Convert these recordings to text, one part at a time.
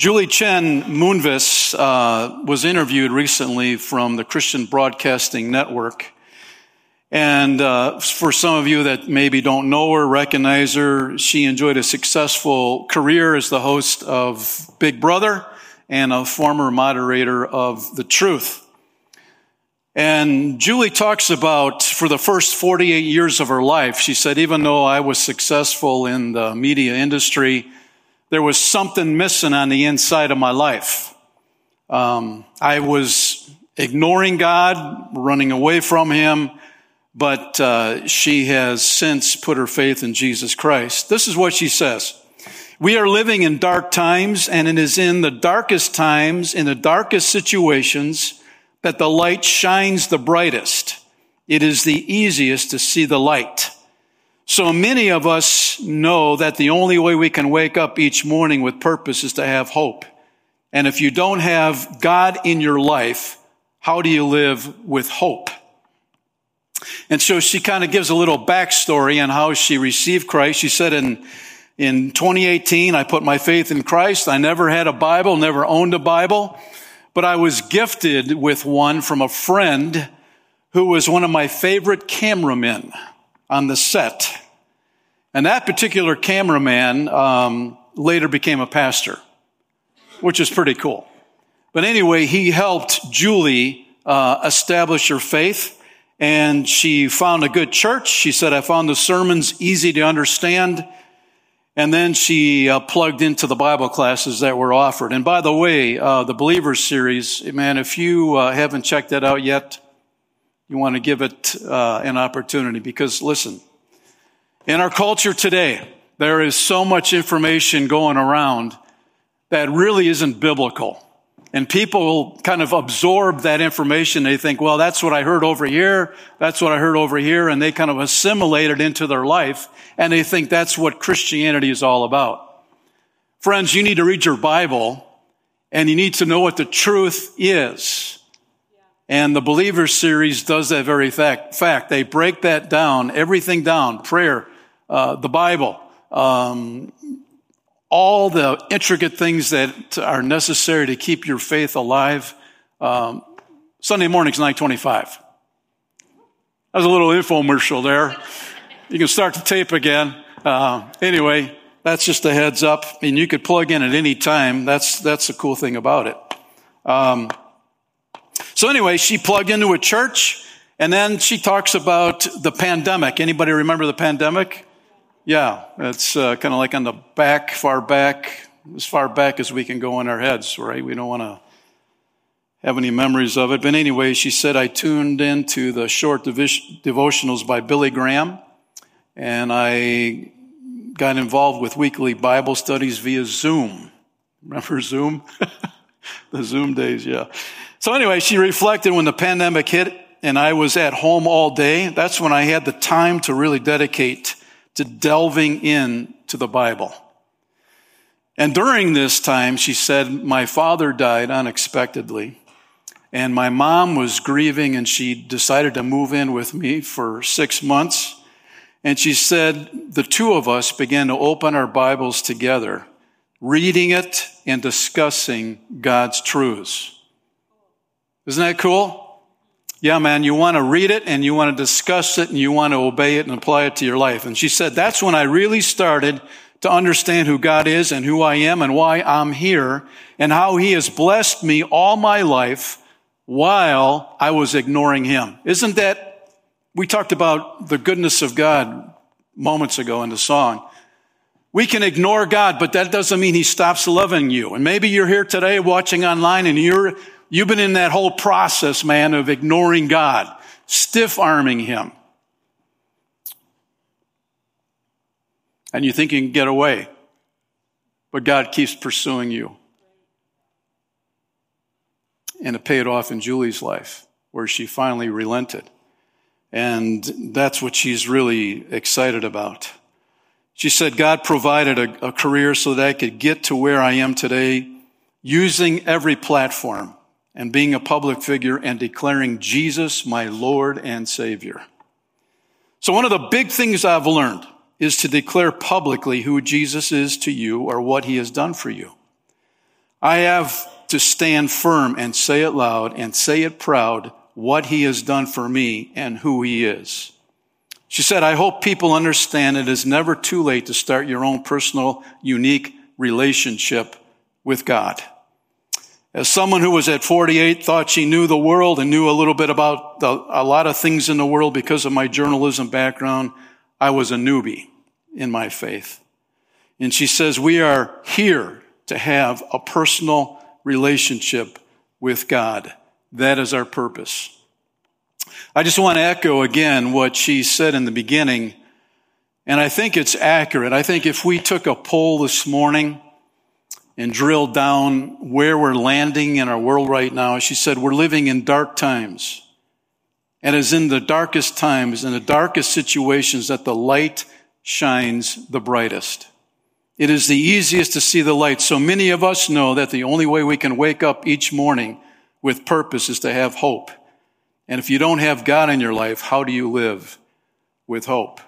Julie Chen Moonves uh, was interviewed recently from the Christian Broadcasting Network. And uh, for some of you that maybe don't know her, recognize her, she enjoyed a successful career as the host of Big Brother and a former moderator of The Truth. And Julie talks about for the first 48 years of her life, she said, even though I was successful in the media industry, there was something missing on the inside of my life. Um, I was ignoring God, running away from Him, but uh, she has since put her faith in Jesus Christ. This is what she says. We are living in dark times, and it is in the darkest times, in the darkest situations, that the light shines the brightest. It is the easiest to see the light. So many of us know that the only way we can wake up each morning with purpose is to have hope. And if you don't have God in your life, how do you live with hope? And so she kind of gives a little backstory on how she received Christ. She said in, in 2018, I put my faith in Christ. I never had a Bible, never owned a Bible, but I was gifted with one from a friend who was one of my favorite cameramen on the set. And that particular cameraman um, later became a pastor, which is pretty cool. But anyway, he helped Julie uh, establish her faith, and she found a good church. She said, I found the sermons easy to understand. And then she uh, plugged into the Bible classes that were offered. And by the way, uh, the Believers series, man, if you uh, haven't checked that out yet, you want to give it uh, an opportunity because listen, in our culture today, there is so much information going around that really isn't biblical. And people kind of absorb that information. They think, well, that's what I heard over here. That's what I heard over here. And they kind of assimilate it into their life. And they think that's what Christianity is all about. Friends, you need to read your Bible and you need to know what the truth is. And the Believers series does that very fact. They break that down, everything down, prayer, uh, the Bible, um, all the intricate things that are necessary to keep your faith alive. Um, Sunday mornings, 925. That was a little infomercial there. You can start the tape again. Uh, anyway, that's just a heads up. and you could plug in at any time. That's, that's the cool thing about it. Um, so anyway, she plugged into a church and then she talks about the pandemic. Anybody remember the pandemic? Yeah, it's uh, kind of like on the back, far back, as far back as we can go in our heads, right? We don't want to have any memories of it. But anyway, she said, I tuned into the short devotionals by Billy Graham, and I got involved with weekly Bible studies via Zoom. Remember Zoom? the Zoom days, yeah. So anyway, she reflected when the pandemic hit and I was at home all day. That's when I had the time to really dedicate to delving in to the Bible. And during this time, she said, my father died unexpectedly and my mom was grieving and she decided to move in with me for six months. And she said, the two of us began to open our Bibles together, reading it and discussing God's truths. Isn't that cool? Yeah, man, you want to read it and you want to discuss it and you want to obey it and apply it to your life. And she said, that's when I really started to understand who God is and who I am and why I'm here and how he has blessed me all my life while I was ignoring him. Isn't that, we talked about the goodness of God moments ago in the song. We can ignore God, but that doesn't mean he stops loving you. And maybe you're here today watching online and you're You've been in that whole process, man, of ignoring God, stiff arming Him. And you think you can get away, but God keeps pursuing you. And it paid off in Julie's life, where she finally relented. And that's what she's really excited about. She said, God provided a, a career so that I could get to where I am today using every platform and being a public figure and declaring Jesus my Lord and Savior. So one of the big things I've learned is to declare publicly who Jesus is to you or what he has done for you. I have to stand firm and say it loud and say it proud what he has done for me and who he is. She said, I hope people understand it is never too late to start your own personal, unique relationship with God. As someone who was at 48 thought she knew the world and knew a little bit about the, a lot of things in the world because of my journalism background, I was a newbie in my faith. And she says, we are here to have a personal relationship with God. That is our purpose. I just want to echo again what she said in the beginning, and I think it's accurate. I think if we took a poll this morning and drilled down where we're landing in our world right now, she said, we're living in dark times. And it's in the darkest times, in the darkest situations that the light shines the brightest. It is the easiest to see the light. So many of us know that the only way we can wake up each morning with purpose is to have hope. And if you don't have God in your life, how do you live with hope?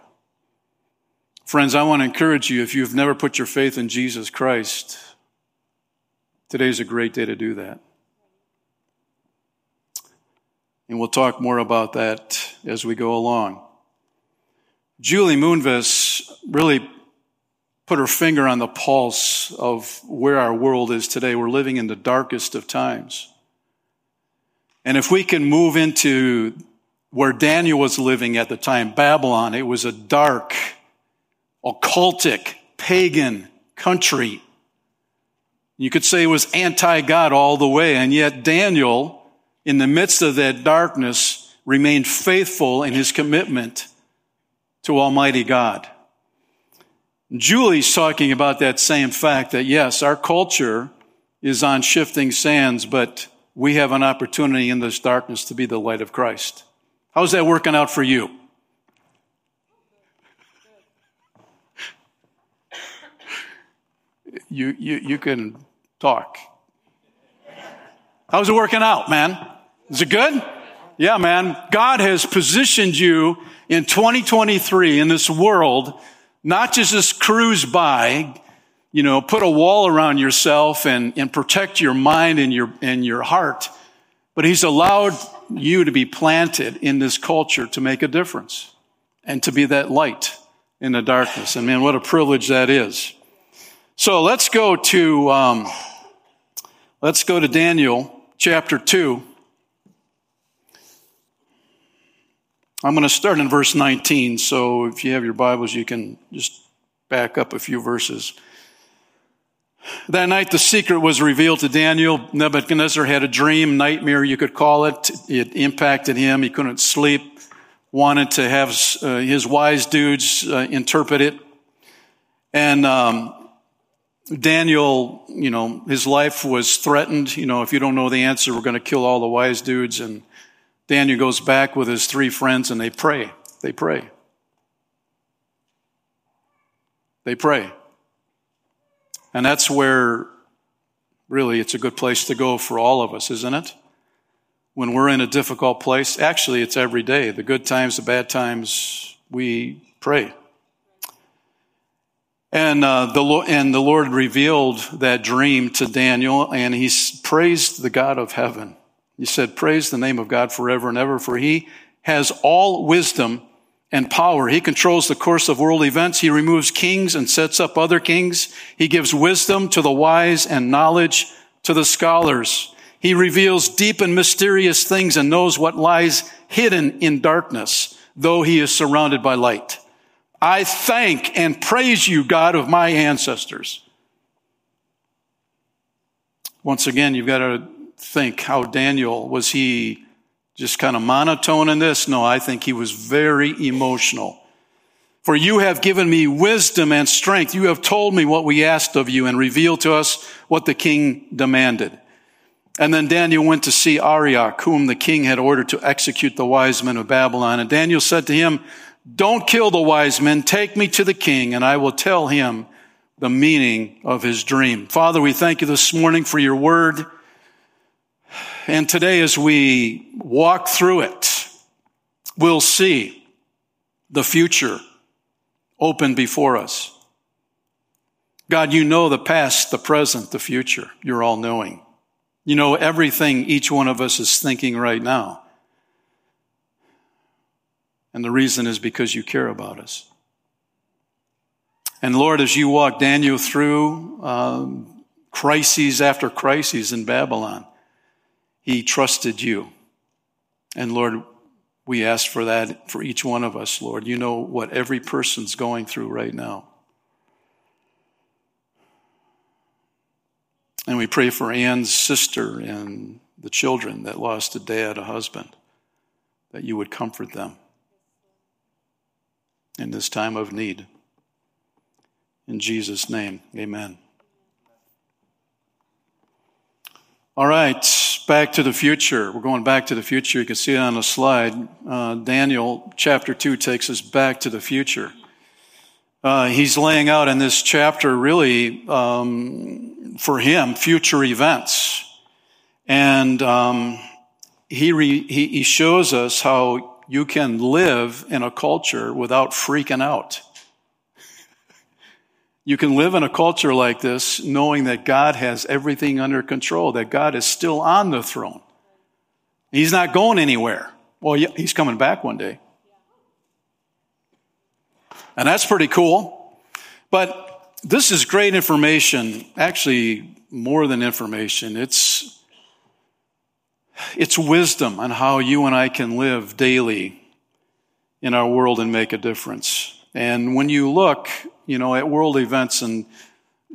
Friends, I want to encourage you if you've never put your faith in Jesus Christ, today's a great day to do that. And we'll talk more about that as we go along. Julie Moonves really put her finger on the pulse of where our world is today. We're living in the darkest of times. And if we can move into where Daniel was living at the time, Babylon, it was a dark, occultic, pagan country. You could say it was anti-God all the way. And yet Daniel, in the midst of that darkness, remained faithful in his commitment to Almighty God. Julie's talking about that same fact that yes, our culture is on shifting sands, but we have an opportunity in this darkness to be the light of Christ. How's that working out for you? You, you, you can talk. How's it working out, man? Is it good? Yeah, man. God has positioned you in 2023 in this world, not just as cruise by, you know, put a wall around yourself and, and protect your mind and your, and your heart. But he's allowed you to be planted in this culture to make a difference and to be that light in the darkness. And man, what a privilege that is. So let's go to, um, let's go to Daniel chapter two. I'm going to start in verse 19. So if you have your Bibles, you can just back up a few verses. That night, the secret was revealed to Daniel. Nebuchadnezzar had a dream, nightmare, you could call it. It impacted him. He couldn't sleep, wanted to have uh, his wise dudes uh, interpret it. And um, Daniel, you know, his life was threatened. You know, if you don't know the answer, we're going to kill all the wise dudes. And Daniel goes back with his three friends and they pray. They pray. They pray. And that's where really it's a good place to go for all of us, isn't it? When we're in a difficult place, actually, it's every day. The good times, the bad times, we pray. And, uh, the, and the Lord revealed that dream to Daniel, and he praised the God of heaven. He said, Praise the name of God forever and ever, for he has all wisdom and power. He controls the course of world events. He removes kings and sets up other kings. He gives wisdom to the wise and knowledge to the scholars. He reveals deep and mysterious things and knows what lies hidden in darkness, though he is surrounded by light. I thank and praise you, God of my ancestors. Once again, you've got to think how Daniel was he just kind of monotone in this? No, I think he was very emotional. For you have given me wisdom and strength. You have told me what we asked of you and revealed to us what the king demanded. And then Daniel went to see Arioch, whom the king had ordered to execute the wise men of Babylon. And Daniel said to him, don't kill the wise men. Take me to the king and I will tell him the meaning of his dream. Father, we thank you this morning for your word. And today, as we walk through it, we'll see the future open before us. God, you know the past, the present, the future. You're all knowing. You know everything each one of us is thinking right now. And the reason is because you care about us. And Lord, as you walk Daniel through um, crises after crises in Babylon, he trusted you. And Lord, we ask for that for each one of us, Lord. You know what every person's going through right now. And we pray for Anne's sister and the children that lost a dad, a husband, that you would comfort them in this time of need. In Jesus' name, amen. All right, back to the future. We're going back to the future. You can see it on the slide. Uh, Daniel chapter 2 takes us back to the future. Uh, he's laying out in this chapter really um, for him future events. And um, he, re, he, he shows us how you can live in a culture without freaking out. You can live in a culture like this knowing that God has everything under control, that God is still on the throne. He's not going anywhere. Well, he's coming back one day. And that's pretty cool. But this is great information, actually more than information. It's it's wisdom on how you and I can live daily in our world and make a difference. And when you look you know, at world events, and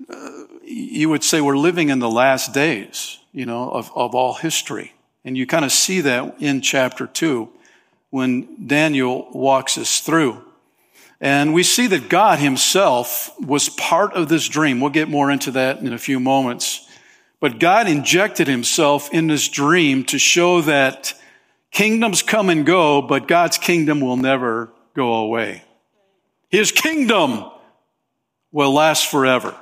uh, you would say we're living in the last days, you know, of, of all history. And you kind of see that in chapter two when Daniel walks us through. And we see that God himself was part of this dream. We'll get more into that in a few moments. But God injected himself in this dream to show that kingdoms come and go, but God's kingdom will never go away. His kingdom will last forever.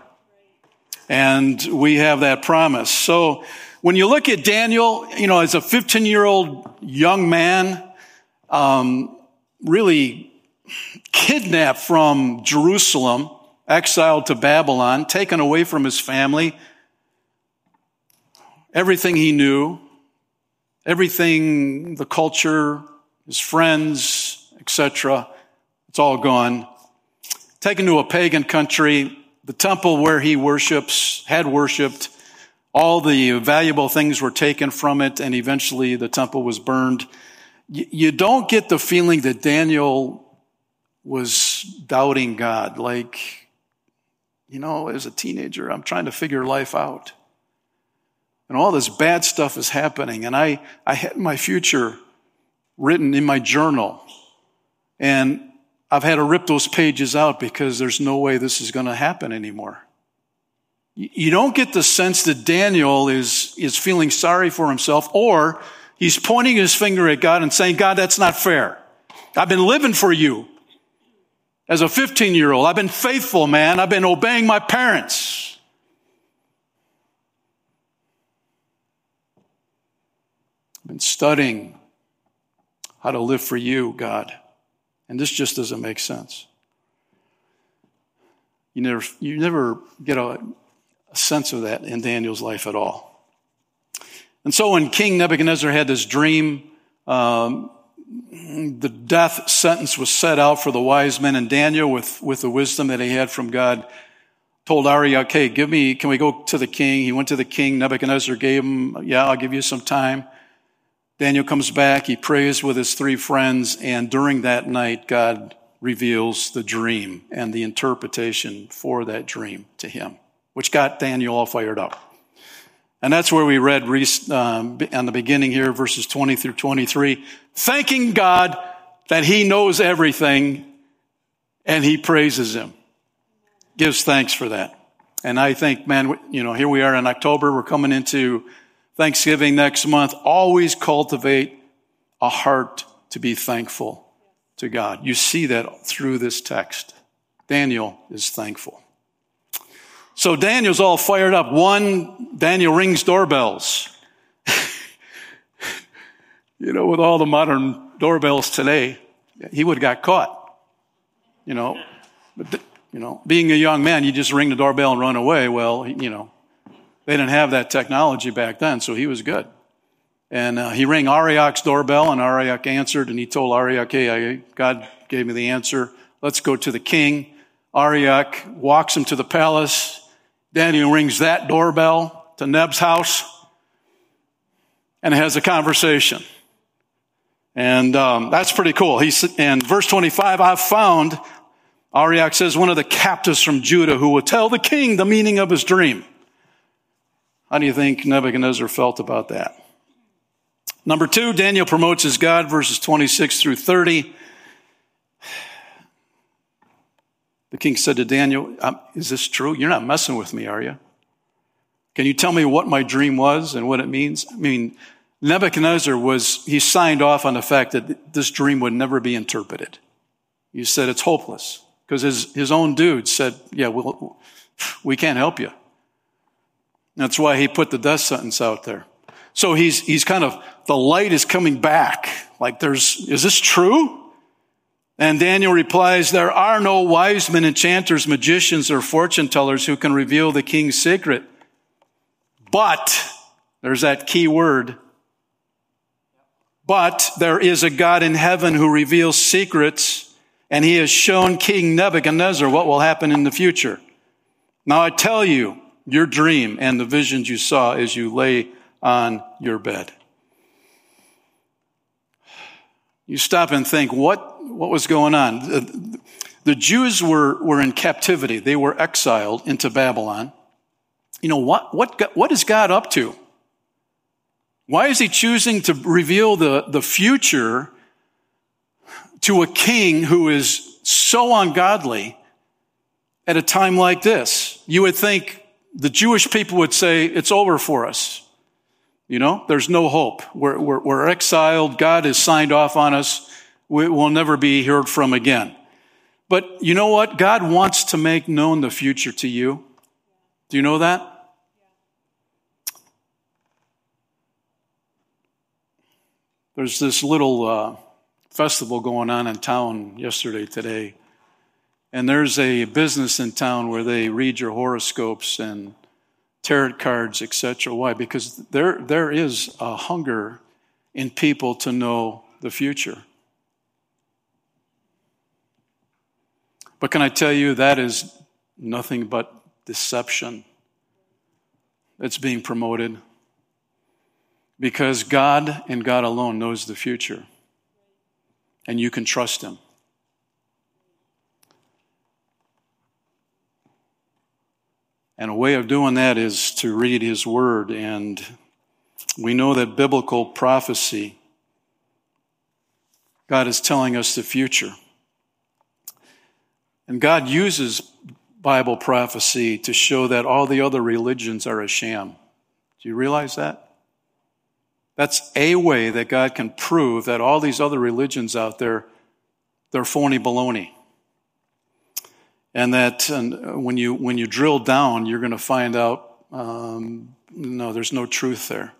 And we have that promise. So when you look at Daniel, you know, as a 15 year old young man, um, really kidnapped from Jerusalem, exiled to Babylon, taken away from his family, everything he knew, everything, the culture, his friends, etc. It's all gone taken to a pagan country, the temple where he worships, had worshiped, all the valuable things were taken from it, and eventually the temple was burned. You don't get the feeling that Daniel was doubting God. Like, you know, as a teenager, I'm trying to figure life out. And all this bad stuff is happening. And I, I had my future written in my journal. And I've had to rip those pages out because there's no way this is going to happen anymore. You don't get the sense that Daniel is, is feeling sorry for himself or he's pointing his finger at God and saying, God, that's not fair. I've been living for you as a 15 year old. I've been faithful, man. I've been obeying my parents. I've been studying how to live for you, God. And this just doesn't make sense. You never, you never get a, a sense of that in Daniel's life at all. And so when King Nebuchadnezzar had this dream, um, the death sentence was set out for the wise men, and Daniel, with, with the wisdom that he had from God, told Arioch, okay, give me, can we go to the king? He went to the king. Nebuchadnezzar gave him, yeah, I'll give you some time. Daniel comes back, he prays with his three friends, and during that night, God reveals the dream and the interpretation for that dream to him, which got Daniel all fired up. And that's where we read um, on the beginning here, verses 20 through 23, thanking God that he knows everything and he praises him. Gives thanks for that. And I think, man, you know, here we are in October, we're coming into Thanksgiving next month, always cultivate a heart to be thankful to God. You see that through this text. Daniel is thankful. So Daniel's all fired up. One, Daniel rings doorbells. you know, with all the modern doorbells today, he would have got caught. You know, but You know, being a young man, you just ring the doorbell and run away. Well, you know, they didn't have that technology back then, so he was good. And uh, he rang Arioch's doorbell, and Arioch answered, and he told Arioch, hey, God gave me the answer. Let's go to the king. Arioch walks him to the palace. Daniel rings that doorbell to Neb's house and has a conversation. And um, that's pretty cool. He's, and verse 25, I've found, Arioch says, one of the captives from Judah who will tell the king the meaning of his dream. How do you think Nebuchadnezzar felt about that? Number two, Daniel promotes his God, verses 26 through 30. The king said to Daniel, um, Is this true? You're not messing with me, are you? Can you tell me what my dream was and what it means? I mean, Nebuchadnezzar was, he signed off on the fact that this dream would never be interpreted. He said it's hopeless because his, his own dude said, Yeah, well, we can't help you. That's why he put the death sentence out there. So he's, he's kind of, the light is coming back. Like there's, is this true? And Daniel replies, there are no wise men, enchanters, magicians, or fortune tellers who can reveal the king's secret. But, there's that key word. But there is a God in heaven who reveals secrets, and he has shown King Nebuchadnezzar what will happen in the future. Now I tell you, your dream and the visions you saw as you lay on your bed. You stop and think, what, what was going on? The Jews were, were in captivity. They were exiled into Babylon. You know, what, what, what is God up to? Why is he choosing to reveal the, the future to a king who is so ungodly at a time like this? You would think the Jewish people would say, it's over for us. You know, there's no hope. We're, we're, we're exiled. God has signed off on us. We will never be heard from again. But you know what? God wants to make known the future to you. Do you know that? There's this little uh, festival going on in town yesterday, today. And there's a business in town where they read your horoscopes and tarot cards, etc. Why? Because there, there is a hunger in people to know the future. But can I tell you that is nothing but deception that's being promoted? Because God and God alone knows the future, and you can trust Him. And a way of doing that is to read his word. And we know that biblical prophecy, God is telling us the future. And God uses Bible prophecy to show that all the other religions are a sham. Do you realize that? That's a way that God can prove that all these other religions out there, they're phony baloney and that and when you when you drill down, you're going to find out um, no, there's no truth there.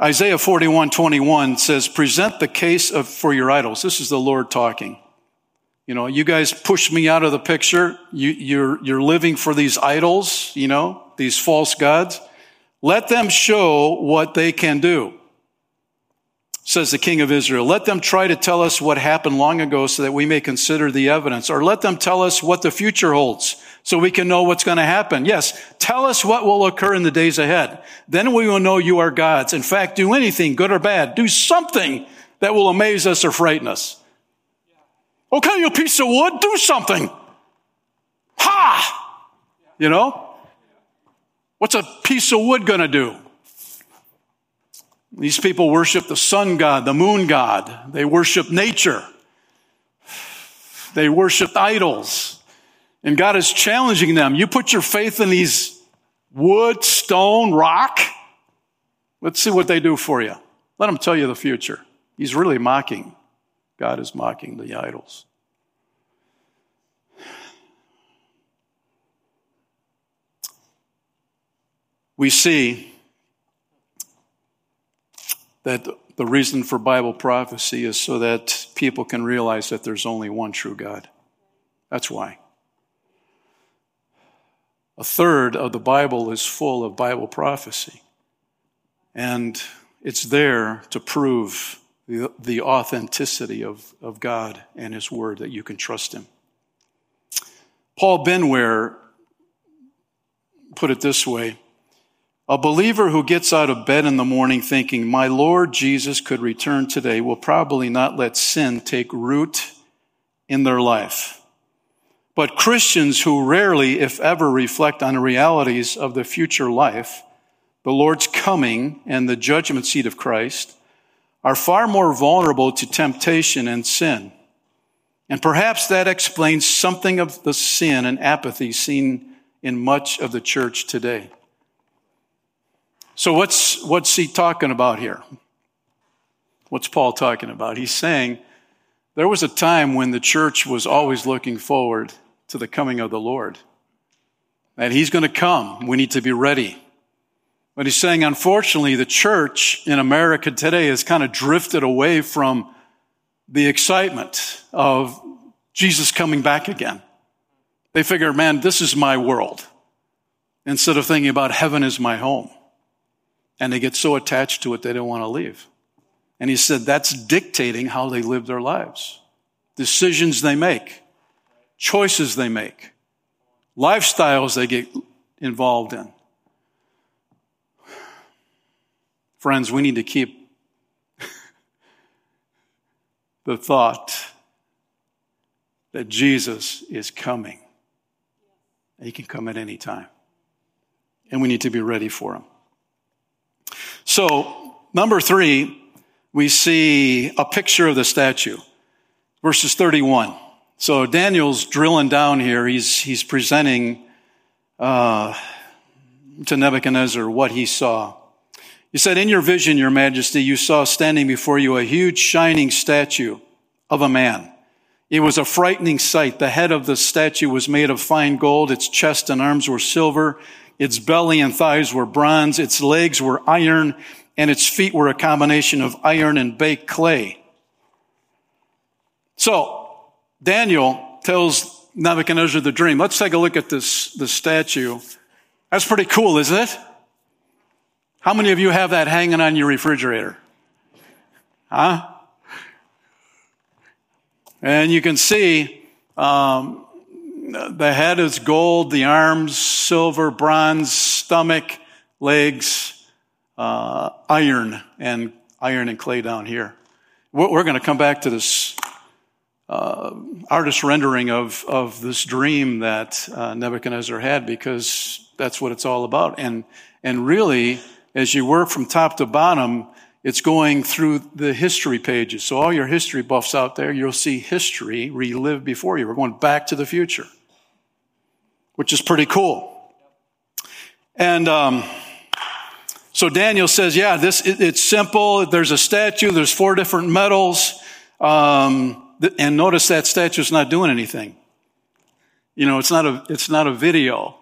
Isaiah 41, 21 says, present the case of, for your idols. This is the Lord talking. You know, you guys push me out of the picture. You, you're, you're living for these idols, you know, these false gods. Let them show what they can do says the king of Israel. Let them try to tell us what happened long ago so that we may consider the evidence. Or let them tell us what the future holds so we can know what's going to happen. Yes, tell us what will occur in the days ahead. Then we will know you are gods. In fact, do anything, good or bad. Do something that will amaze us or frighten us. Okay, you piece of wood, do something. Ha! You know? What's a piece of wood going to do? These people worship the sun god, the moon god. They worship nature. They worship idols. And God is challenging them. You put your faith in these wood, stone, rock. Let's see what they do for you. Let them tell you the future. He's really mocking. God is mocking the idols. We see that the reason for Bible prophecy is so that people can realize that there's only one true God. That's why. a third of the Bible is full of Bible prophecy. And it's there to prove the, the authenticity of, of God and His Word, that you can trust Him. Paul Benware put it this way A believer who gets out of bed in the morning thinking, My Lord Jesus could return today, will probably not let sin take root in their life. But Christians who rarely, if ever, reflect on the realities of the future life, the Lord's coming, and the judgment seat of Christ, are far more vulnerable to temptation and sin. And perhaps that explains something of the sin and apathy seen in much of the church today. So what's, what's he talking about here? What's Paul talking about? He's saying there was a time when the church was always looking forward to the coming of the Lord. That he's going to come. We need to be ready. But he's saying, unfortunately, the church in America today has kind of drifted away from the excitement of Jesus coming back again. They figure, man, this is my world. Instead of thinking about heaven is my home. And they get so attached to it, they don't want to leave. And he said that's dictating how they live their lives, decisions they make, choices they make, lifestyles they get involved in. Friends, we need to keep the thought that Jesus is coming. He can come at any time. And we need to be ready for him. So, number three, we see a picture of the statue. Verses 31. So Daniel's drilling down here. He's, he's presenting uh, to Nebuchadnezzar what he saw. He said, In your vision, your majesty, you saw standing before you a huge shining statue of a man. It was a frightening sight. The head of the statue was made of fine gold. Its chest and arms were silver. Its belly and thighs were bronze. Its legs were iron and its feet were a combination of iron and baked clay. So, Daniel tells Nebuchadnezzar the dream. Let's take a look at this, this statue. That's pretty cool, isn't it? How many of you have that hanging on your refrigerator? Huh? And you can see um, the head is gold, the arms silver, bronze, stomach, legs, uh, iron, and iron and clay down here. We're going to come back to this uh, artist rendering of, of this dream that uh, Nebuchadnezzar had because that's what it's all about. And, and really, as you work from top to bottom, it's going through the history pages. So all your history buffs out there, you'll see history relive before you. We're going back to the future, which is pretty cool. And um, so Daniel says, yeah, this it, it's simple. There's a statue. There's four different metals. Um, and notice that statue's not doing anything. You know, it's not a it's not a video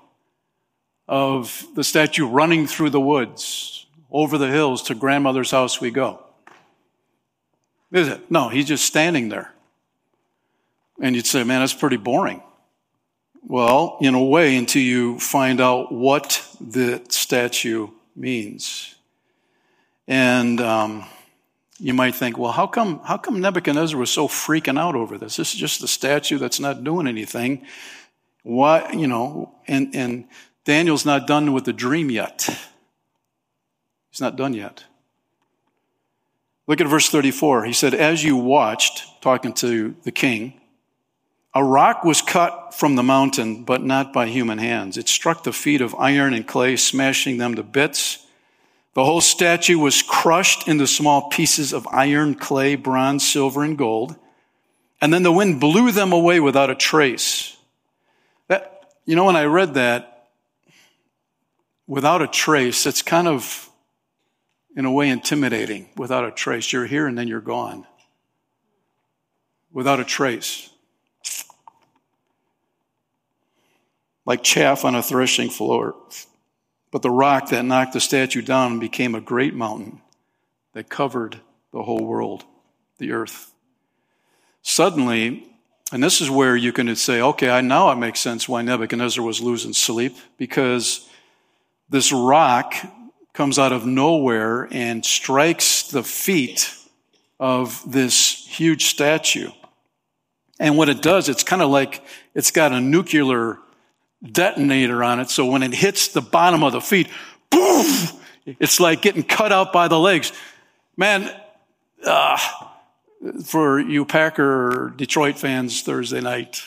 of the statue running through the woods, over the hills to grandmother's house we go. Is it? No, he's just standing there. And you'd say, man, that's pretty boring. Well, in a way, until you find out what the statue means. And um, you might think, well, how come, how come Nebuchadnezzar was so freaking out over this? This is just a statue that's not doing anything. Why, you know, and, and Daniel's not done with the dream yet. He's not done yet. Look at verse 34. He said, As you watched, talking to the king, a rock was cut from the mountain, but not by human hands. It struck the feet of iron and clay, smashing them to bits. The whole statue was crushed into small pieces of iron, clay, bronze, silver, and gold. And then the wind blew them away without a trace. That, you know, when I read that, without a trace, it's kind of, in a way, intimidating. Without a trace, you're here and then you're gone. Without a trace. Like chaff on a threshing floor. But the rock that knocked the statue down became a great mountain that covered the whole world, the earth. Suddenly, And this is where you can say, okay, I now it makes sense why Nebuchadnezzar was losing sleep because this rock comes out of nowhere and strikes the feet of this huge statue. And what it does, it's kind of like it's got a nuclear detonator on it. So when it hits the bottom of the feet, boom, it's like getting cut out by the legs. Man, uh, for you Packer Detroit fans Thursday night,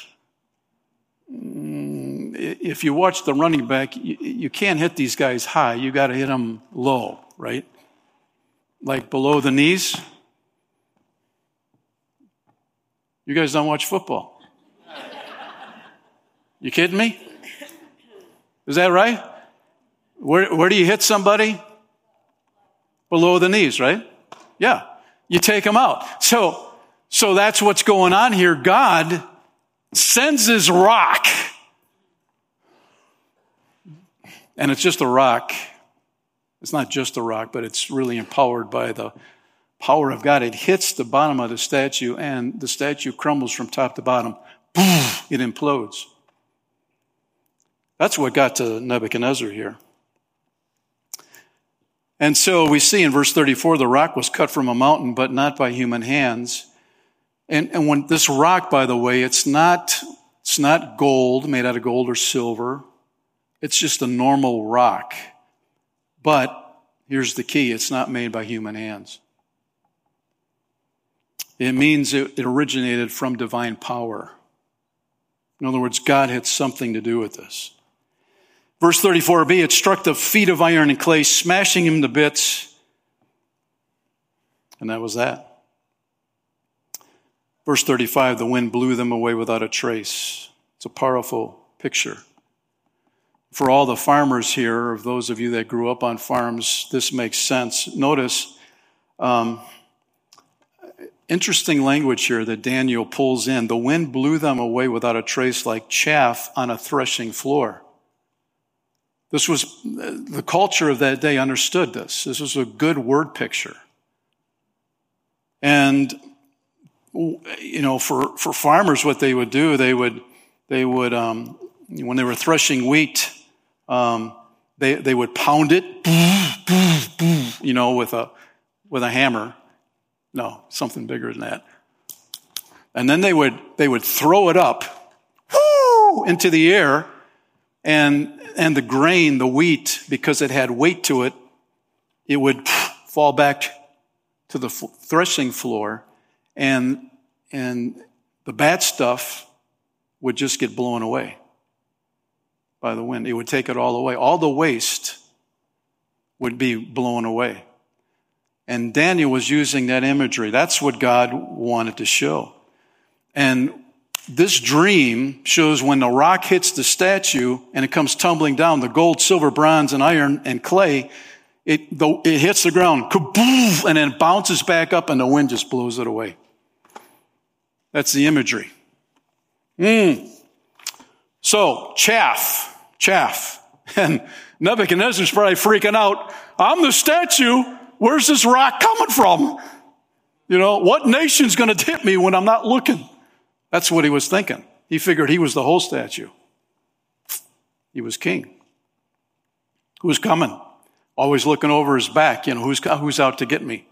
mm, if you watch the running back, you, you can't hit these guys high. You got to hit them low, right? Like below the knees. You guys don't watch football. You kidding me? Is that right? Where, where do you hit somebody? Below the knees, right? Yeah. You take them out. So, so that's what's going on here. God sends his rock. And it's just a rock. It's not just a rock, but it's really empowered by the power of God. It hits the bottom of the statue and the statue crumbles from top to bottom. It implodes. That's what got to Nebuchadnezzar here. And so we see in verse 34 the rock was cut from a mountain, but not by human hands. And, and when this rock, by the way, it's not, it's not gold, made out of gold or silver. It's just a normal rock. But here's the key it's not made by human hands. It means it, it originated from divine power. In other words, God had something to do with this. Verse 34b, it struck the feet of iron and clay, smashing him to bits. And that was that. Verse 35, the wind blew them away without a trace. It's a powerful picture. For all the farmers here, of those of you that grew up on farms, this makes sense. Notice, um, interesting language here that Daniel pulls in. The wind blew them away without a trace like chaff on a threshing floor. This was the culture of that day understood this. This was a good word picture. And you know, for, for farmers, what they would do, they would they would um, when they were threshing wheat, um, they they would pound it, you know, with a with a hammer. No, something bigger than that. And then they would they would throw it up into the air, and and the grain, the wheat, because it had weight to it, it would fall back to the threshing floor and, and the bad stuff would just get blown away by the wind. It would take it all away. All the waste would be blown away. And Daniel was using that imagery. That's what God wanted to show. And this dream shows when the rock hits the statue and it comes tumbling down, the gold, silver, bronze, and iron and clay, it, it hits the ground, kaboom, and then bounces back up and the wind just blows it away. That's the imagery. Mm. So, chaff, chaff. And Nebuchadnezzar's probably freaking out. I'm the statue. Where's this rock coming from? You know, what nation's going to hit me when I'm not looking? That's what he was thinking. He figured he was the whole statue. He was king. Who's coming? Always looking over his back, you know, who's, who's out to get me?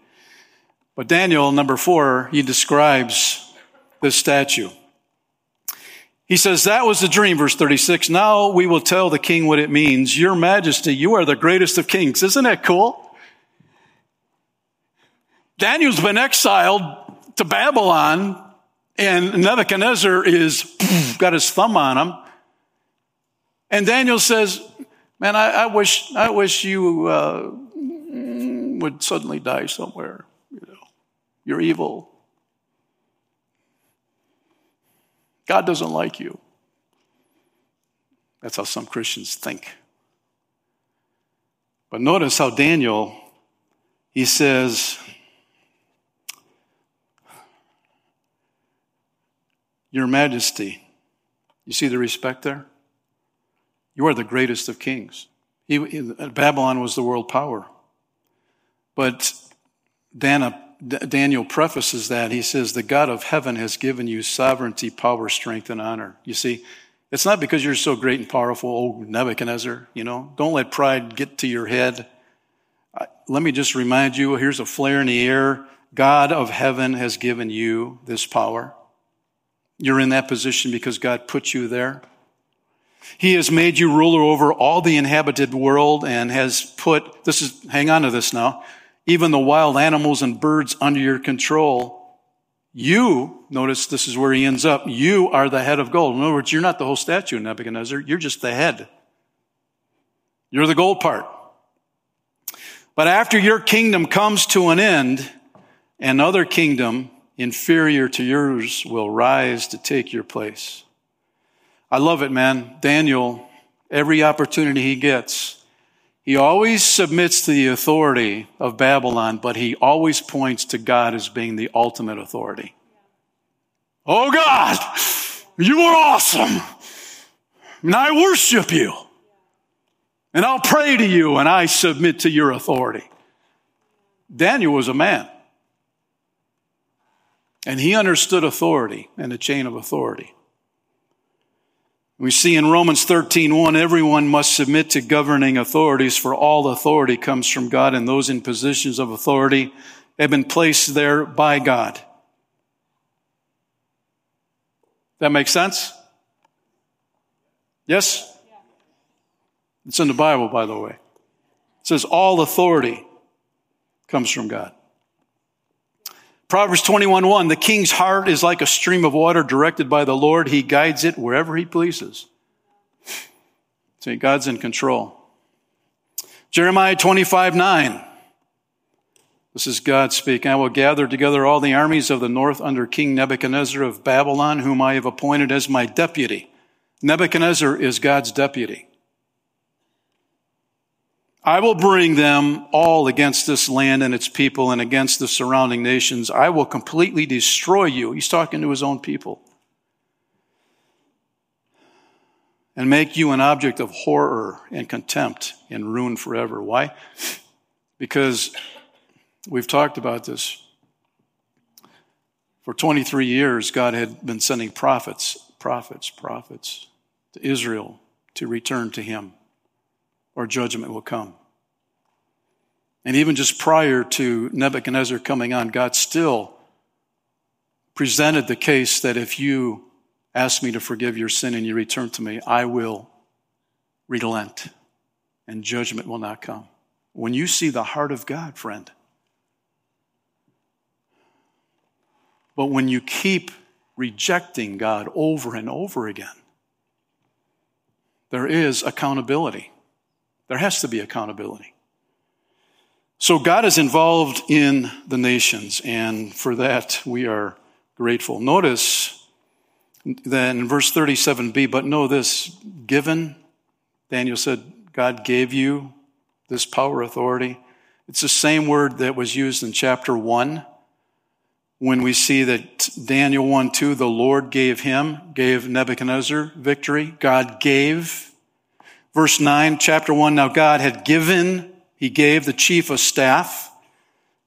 But Daniel, number four, he describes this statue. He says, That was the dream, verse 36. Now we will tell the king what it means. Your majesty, you are the greatest of kings. Isn't that cool? Daniel's been exiled to Babylon and Nebuchadnezzar is got his thumb on him. And Daniel says, Man, I, I wish, I wish you uh, would suddenly die somewhere. You know, you're evil. God doesn't like you. That's how some Christians think. But notice how Daniel, he says, Your Majesty. You see the respect there? You are the greatest of kings. He, Babylon was the world power. But Dana, uh, D- Daniel prefaces that. He says, The God of heaven has given you sovereignty, power, strength, and honor. You see, it's not because you're so great and powerful, old Nebuchadnezzar, you know. Don't let pride get to your head. Let me just remind you here's a flare in the air. God of heaven has given you this power. You're in that position because God put you there. He has made you ruler over all the inhabited world and has put, this is, hang on to this now, even the wild animals and birds under your control. You, notice this is where he ends up, you are the head of gold. In other words, you're not the whole statue, Nebuchadnezzar. You're just the head. You're the gold part. But after your kingdom comes to an end, another kingdom inferior to yours will rise to take your place. I love it, man. Daniel, every opportunity he gets, he always submits to the authority of Babylon, but he always points to God as being the ultimate authority. Oh God, you are awesome. And I worship you. And I'll pray to you and I submit to your authority. Daniel was a man. And he understood authority and the chain of authority. We see in Romans 13, 1, everyone must submit to governing authorities, for all authority comes from God, and those in positions of authority have been placed there by God. That makes sense? Yes? It's in the Bible, by the way. It says all authority comes from God. Proverbs 21 1, the king's heart is like a stream of water directed by the Lord. He guides it wherever he pleases. See, God's in control. Jeremiah 25 9. This is God speaking. I will gather together all the armies of the north under King Nebuchadnezzar of Babylon, whom I have appointed as my deputy. Nebuchadnezzar is God's deputy. I will bring them all against this land and its people and against the surrounding nations. I will completely destroy you. He's talking to his own people. And make you an object of horror and contempt and ruin forever. Why? Because we've talked about this. For 23 years, God had been sending prophets, prophets, prophets to Israel to return to Him or judgment will come. And even just prior to Nebuchadnezzar coming on, God still presented the case that if you ask me to forgive your sin and you return to me, I will relent and judgment will not come. When you see the heart of God, friend, but when you keep rejecting God over and over again, there is accountability. There has to be accountability. So God is involved in the nations, and for that we are grateful. Notice that in verse 37b, but know this, given, Daniel said, God gave you this power authority. It's the same word that was used in chapter 1 when we see that Daniel 1 2, the Lord gave him, gave Nebuchadnezzar victory. God gave Verse 9, chapter 1, now God had given, he gave the chief of staff.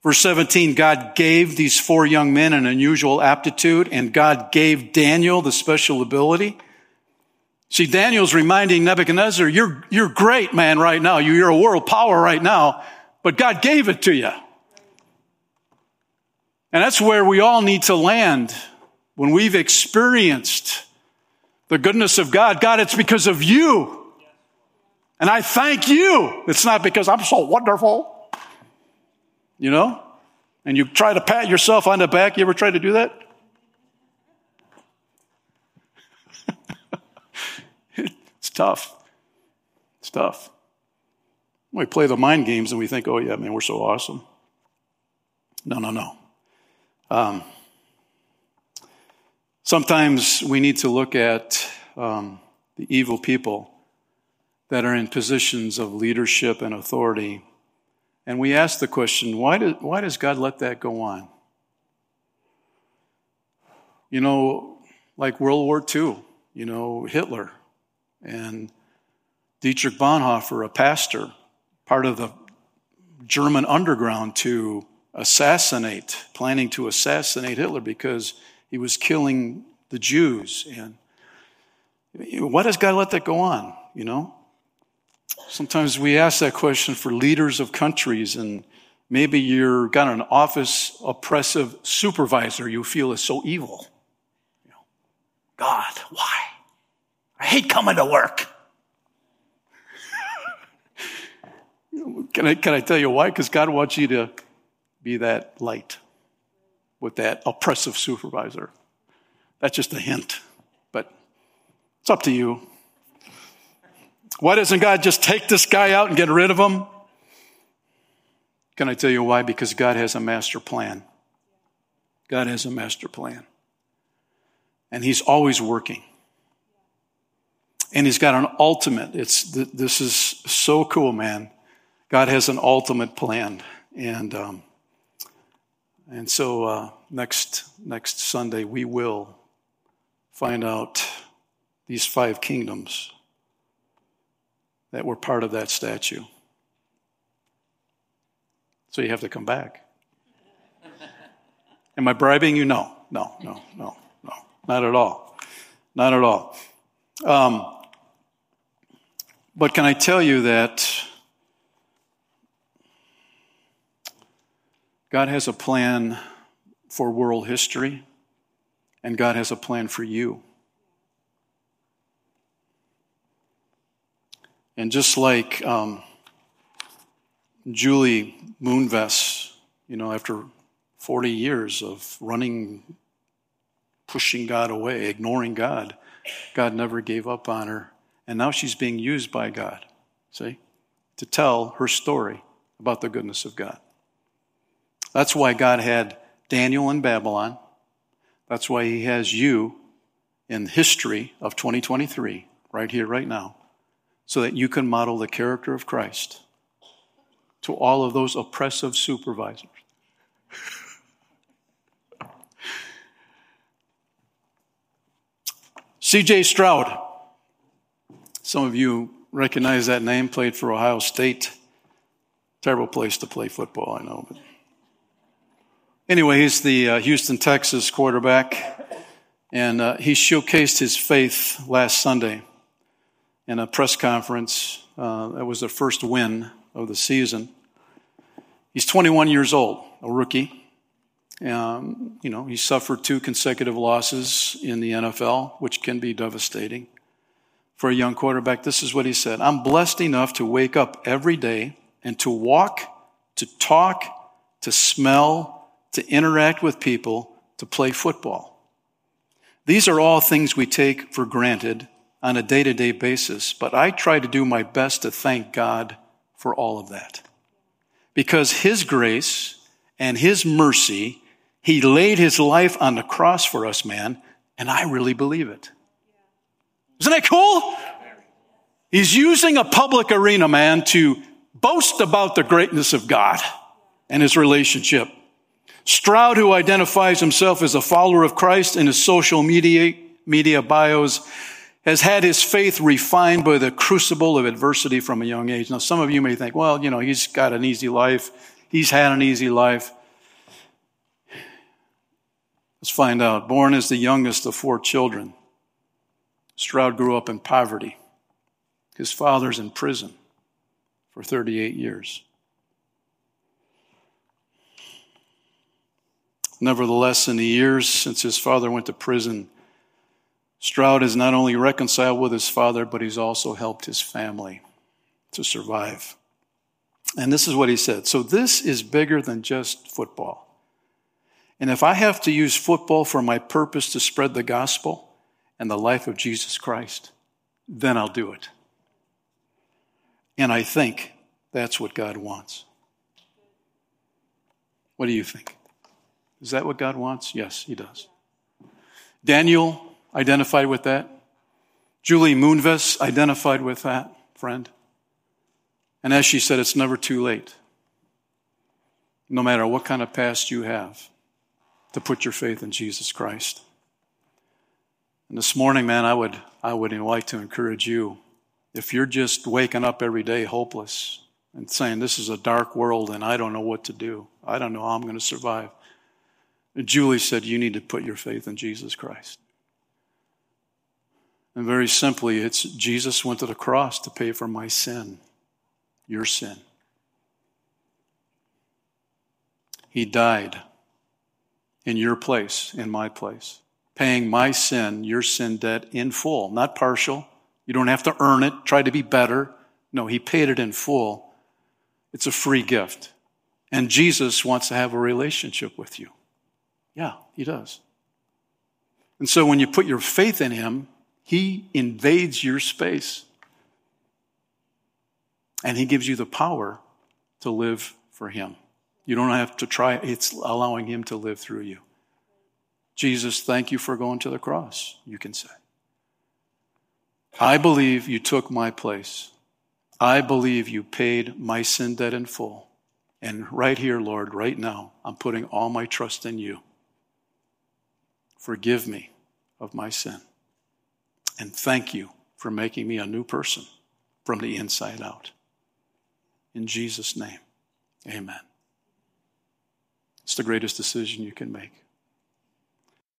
Verse 17, God gave these four young men an unusual aptitude, and God gave Daniel the special ability. See, Daniel's reminding Nebuchadnezzar, you're, you're great, man, right now. You're a world power right now, but God gave it to you. And that's where we all need to land when we've experienced the goodness of God. God, it's because of you. And I thank you. It's not because I'm so wonderful, you know? And you try to pat yourself on the back. You ever try to do that? it's tough. It's tough. We play the mind games and we think, oh, yeah, man, we're so awesome. No, no, no. Um, sometimes we need to look at um, the evil people that are in positions of leadership and authority. And we ask the question why, do, why does God let that go on? You know, like World War II, you know, Hitler and Dietrich Bonhoeffer, a pastor, part of the German underground to assassinate, planning to assassinate Hitler because he was killing the Jews. And why does God let that go on? You know? Sometimes we ask that question for leaders of countries, and maybe you're got an office oppressive supervisor you feel is so evil. You know, God, why? I hate coming to work. can, I, can I tell you why? Because God wants you to be that light with that oppressive supervisor. That's just a hint, but it's up to you. Why doesn't God just take this guy out and get rid of him? Can I tell you why? Because God has a master plan. God has a master plan. And He's always working. And He's got an ultimate. It's, this is so cool, man. God has an ultimate plan. And, um, and so uh, next, next Sunday, we will find out these five kingdoms that were part of that statue. So you have to come back. Am I bribing you? No, no, no, no, no, not at all. Not at all. Um, but can I tell you that God has a plan for world history, and God has a plan for you. And just like um, Julie Moonves, you know, after 40 years of running, pushing God away, ignoring God, God never gave up on her. And now she's being used by God, see, to tell her story about the goodness of God. That's why God had Daniel in Babylon. That's why he has you in history of 2023, right here, right now so that you can model the character of Christ to all of those oppressive supervisors. CJ Stroud. Some of you recognize that name, played for Ohio State. Terrible place to play football, I know. But anyway, he's the uh, Houston, Texas quarterback, and uh, he showcased his faith last Sunday in a press conference. Uh, that was the first win of the season. He's 21 years old, a rookie. Um, you know, he suffered two consecutive losses in the NFL, which can be devastating for a young quarterback. This is what he said I'm blessed enough to wake up every day and to walk, to talk, to smell, to interact with people, to play football. These are all things we take for granted on a day to day basis, but I try to do my best to thank God for all of that. Because His grace and His mercy, He laid His life on the cross for us, man, and I really believe it. Isn't that cool? He's using a public arena, man, to boast about the greatness of God and His relationship. Stroud, who identifies himself as a follower of Christ in his social media, media bios, has had his faith refined by the crucible of adversity from a young age. Now, some of you may think, well, you know, he's got an easy life. He's had an easy life. Let's find out. Born as the youngest of four children, Stroud grew up in poverty. His father's in prison for 38 years. Nevertheless, in the years since his father went to prison, Stroud is not only reconciled with his father, but he's also helped his family to survive. And this is what he said. So this is bigger than just football. And if I have to use football for my purpose to spread the gospel and the life of Jesus Christ, then I'll do it. And I think that's what God wants. What do you think? Is that what God wants? Yes, He does. Daniel identified with that. Julie Moonves identified with that, friend. And as she said, it's never too late, no matter what kind of past you have, to put your faith in Jesus Christ. And this morning, man, I would, I would like to encourage you. If you're just waking up every day hopeless and saying, This is a dark world and I don't know what to do. I don't know how I'm going to survive. Julie said, You need to put your faith in Jesus Christ. And very simply, it's Jesus went to the cross to pay for my sin, your sin. He died in your place, in my place, paying my sin, your sin debt in full, not partial. You don't have to earn it, try to be better. No, He paid it in full. It's a free gift. And Jesus wants to have a relationship with you. Yeah, He does. And so when you put your faith in Him, He invades your space. And He gives you the power to live for Him. You don't have to try, it's allowing Him to live through you. Jesus, thank you for going to the cross, you can say. I believe you took my place. I believe you paid my sin debt in full. And right here, Lord, right now, I'm putting all my trust in you. Forgive me of my sin. And thank you for making me a new person from the inside out. In Jesus' name, amen. It's the greatest decision you can make.